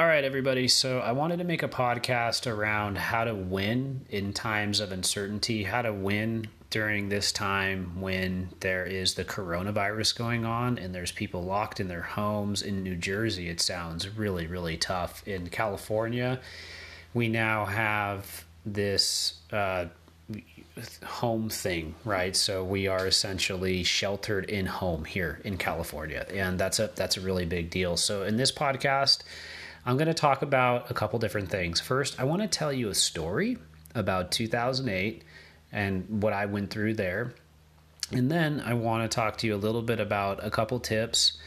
All right, everybody. So I wanted to make a podcast around how to win in times of uncertainty, how to win during this time when there is the coronavirus going on and there's people locked in their homes. In New Jersey, it sounds really, really tough. In California, we now have this uh, home thing, right? So we are essentially sheltered in home here in California, and that's a that's a really big deal. So in this podcast I'm going to talk about a couple different things. First, I want to tell you a story about 2008 and what I went through there. And then I want to talk to you a little bit about a couple tips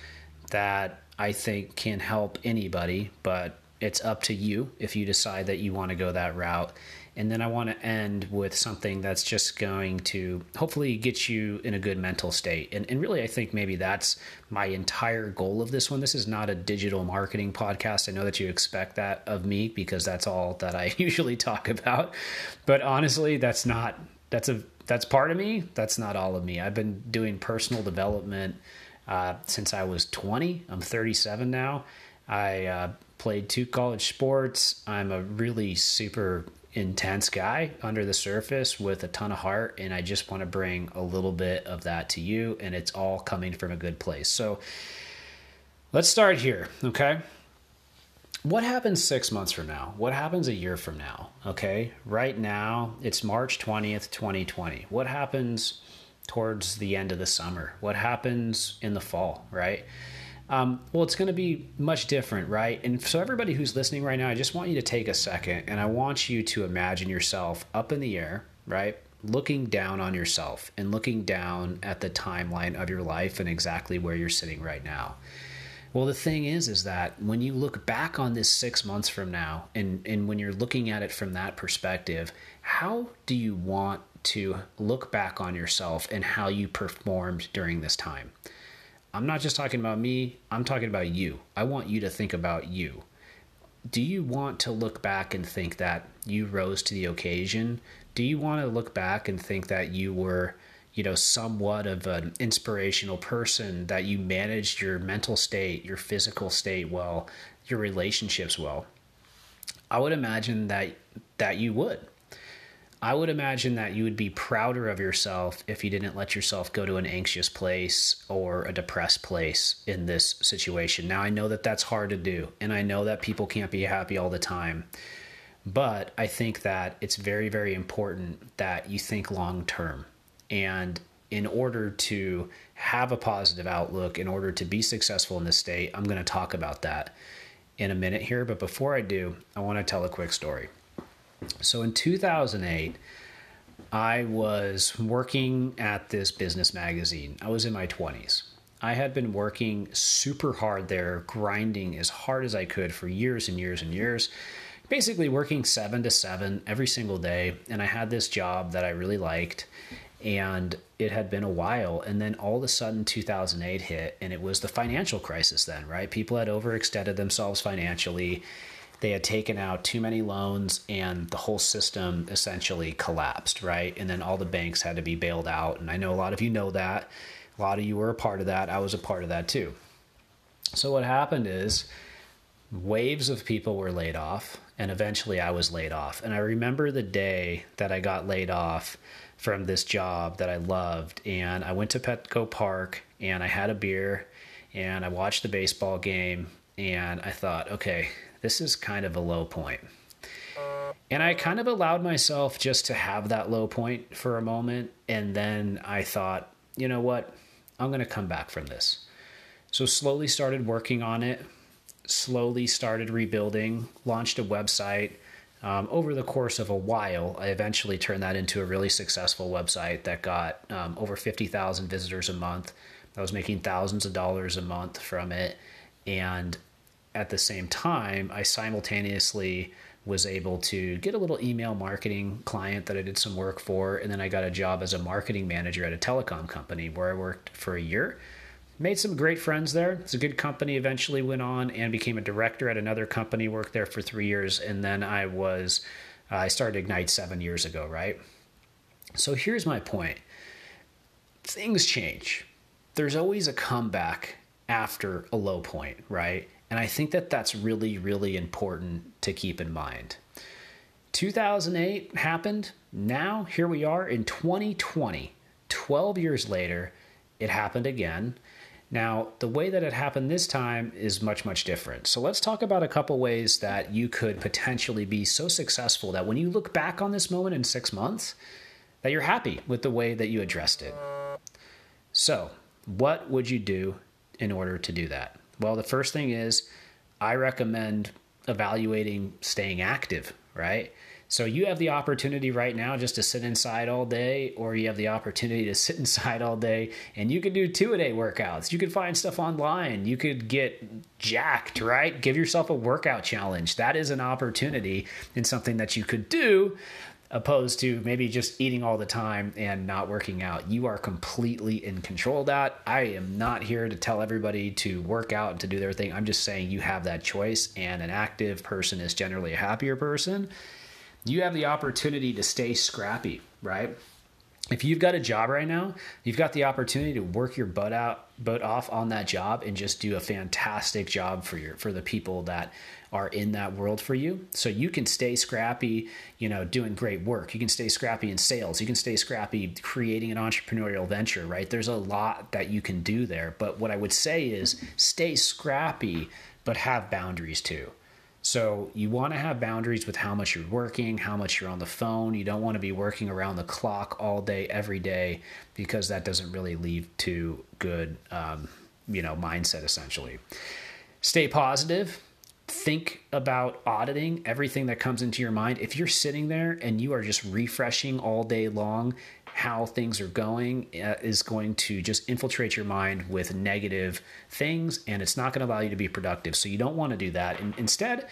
that I think can help anybody, but it's up to you if you decide that you want to go that route. And then I want to end with something that's just going to hopefully get you in a good mental state. And, and really, I think maybe that's my entire goal of this one. This is not a digital marketing podcast. I know that you expect that of me because that's all that I usually talk about. But honestly, that's not, that's a, that's part of me. That's not all of me. I've been doing personal development uh, since I was 20. I'm 37 now. I uh, played two college sports. I'm a really super intense guy under the surface with a ton of heart and I just want to bring a little bit of that to you and it's all coming from a good place. So let's start here, okay? What happens 6 months from now? What happens a year from now? Okay? Right now, it's March 20th, 2020. What happens towards the end of the summer? What happens in the fall, right? Um, well, it's going to be much different, right? And so, everybody who's listening right now, I just want you to take a second and I want you to imagine yourself up in the air, right? Looking down on yourself and looking down at the timeline of your life and exactly where you're sitting right now. Well, the thing is, is that when you look back on this six months from now, and, and when you're looking at it from that perspective, how do you want to look back on yourself and how you performed during this time? I'm not just talking about me, I'm talking about you. I want you to think about you. Do you want to look back and think that you rose to the occasion? Do you want to look back and think that you were, you know, somewhat of an inspirational person, that you managed your mental state, your physical state well, your relationships well? I would imagine that that you would. I would imagine that you would be prouder of yourself if you didn't let yourself go to an anxious place or a depressed place in this situation. Now, I know that that's hard to do, and I know that people can't be happy all the time. But I think that it's very, very important that you think long term. And in order to have a positive outlook, in order to be successful in this state, I'm going to talk about that in a minute here. But before I do, I want to tell a quick story. So in 2008, I was working at this business magazine. I was in my 20s. I had been working super hard there, grinding as hard as I could for years and years and years. Basically, working seven to seven every single day. And I had this job that I really liked. And it had been a while. And then all of a sudden, 2008 hit, and it was the financial crisis then, right? People had overextended themselves financially they had taken out too many loans and the whole system essentially collapsed, right? And then all the banks had to be bailed out. And I know a lot of you know that. A lot of you were a part of that. I was a part of that too. So what happened is waves of people were laid off and eventually I was laid off. And I remember the day that I got laid off from this job that I loved and I went to Petco Park and I had a beer and I watched the baseball game and I thought, okay, this is kind of a low point. And I kind of allowed myself just to have that low point for a moment. And then I thought, you know what? I'm going to come back from this. So slowly started working on it, slowly started rebuilding, launched a website. Um, over the course of a while, I eventually turned that into a really successful website that got um, over 50,000 visitors a month. I was making thousands of dollars a month from it. And at the same time, I simultaneously was able to get a little email marketing client that I did some work for. And then I got a job as a marketing manager at a telecom company where I worked for a year. Made some great friends there. It's a good company. Eventually went on and became a director at another company, worked there for three years. And then I was, uh, I started Ignite seven years ago, right? So here's my point things change. There's always a comeback after a low point, right? And I think that that's really, really important to keep in mind. 2008 happened. Now, here we are in 2020. 12 years later, it happened again. Now, the way that it happened this time is much, much different. So, let's talk about a couple ways that you could potentially be so successful that when you look back on this moment in six months, that you're happy with the way that you addressed it. So, what would you do in order to do that? Well, the first thing is I recommend evaluating staying active, right? So you have the opportunity right now just to sit inside all day, or you have the opportunity to sit inside all day and you could do two a day workouts. You could find stuff online. You could get jacked, right? Give yourself a workout challenge. That is an opportunity and something that you could do opposed to maybe just eating all the time and not working out. You are completely in control of that. I am not here to tell everybody to work out and to do their thing. I'm just saying you have that choice, and an active person is generally a happier person. You have the opportunity to stay scrappy, right? If you've got a job right now, you've got the opportunity to work your butt out, butt off on that job and just do a fantastic job for your for the people that are in that world for you. So you can stay scrappy, you know, doing great work. You can stay scrappy in sales. You can stay scrappy creating an entrepreneurial venture, right? There's a lot that you can do there. But what I would say is stay scrappy, but have boundaries too. So you want to have boundaries with how much you're working, how much you're on the phone. You don't want to be working around the clock all day, every day, because that doesn't really lead to good, um, you know, mindset essentially. Stay positive. Think about auditing everything that comes into your mind. If you're sitting there and you are just refreshing all day long how things are going uh, is going to just infiltrate your mind with negative things and it's not going to allow you to be productive. So you don't want to do that. And instead,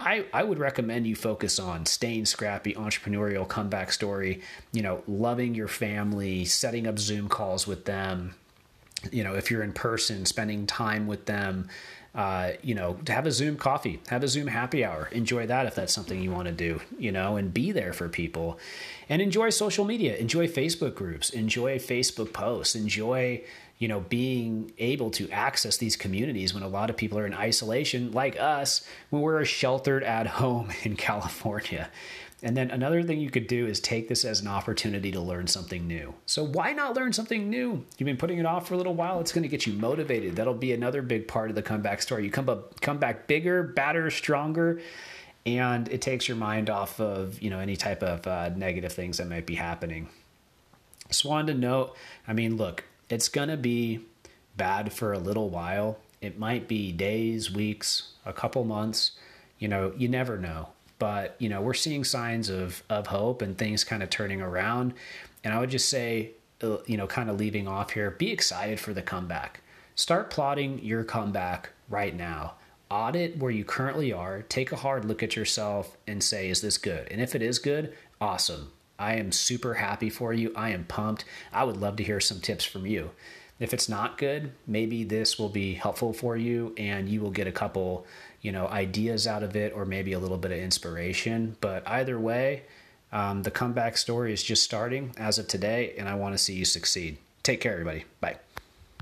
I, I would recommend you focus on staying scrappy, entrepreneurial comeback story, you know, loving your family, setting up Zoom calls with them. You know, if you're in person, spending time with them, uh, you know, to have a Zoom coffee, have a Zoom happy hour. Enjoy that if that's something you want to do, you know, and be there for people. And enjoy social media, enjoy Facebook groups, enjoy Facebook posts, enjoy, you know, being able to access these communities when a lot of people are in isolation, like us, when we're sheltered at home in California. And then another thing you could do is take this as an opportunity to learn something new. So why not learn something new? You've been putting it off for a little while. It's going to get you motivated. That'll be another big part of the comeback story. You come up, come back bigger, badder, stronger, and it takes your mind off of you know any type of uh, negative things that might be happening. Just wanted to note. I mean, look, it's going to be bad for a little while. It might be days, weeks, a couple months. You know, you never know but you know we're seeing signs of of hope and things kind of turning around. And i would just say uh, you know kind of leaving off here be excited for the comeback. Start plotting your comeback right now. Audit where you currently are. Take a hard look at yourself and say is this good? And if it is good awesome. I am super happy for you. I am pumped. I would love to hear some tips from you if it's not good maybe this will be helpful for you and you will get a couple you know ideas out of it or maybe a little bit of inspiration. But either way um, the comeback story is just starting as of today and i want to see you succeed. Take care everybody. Bye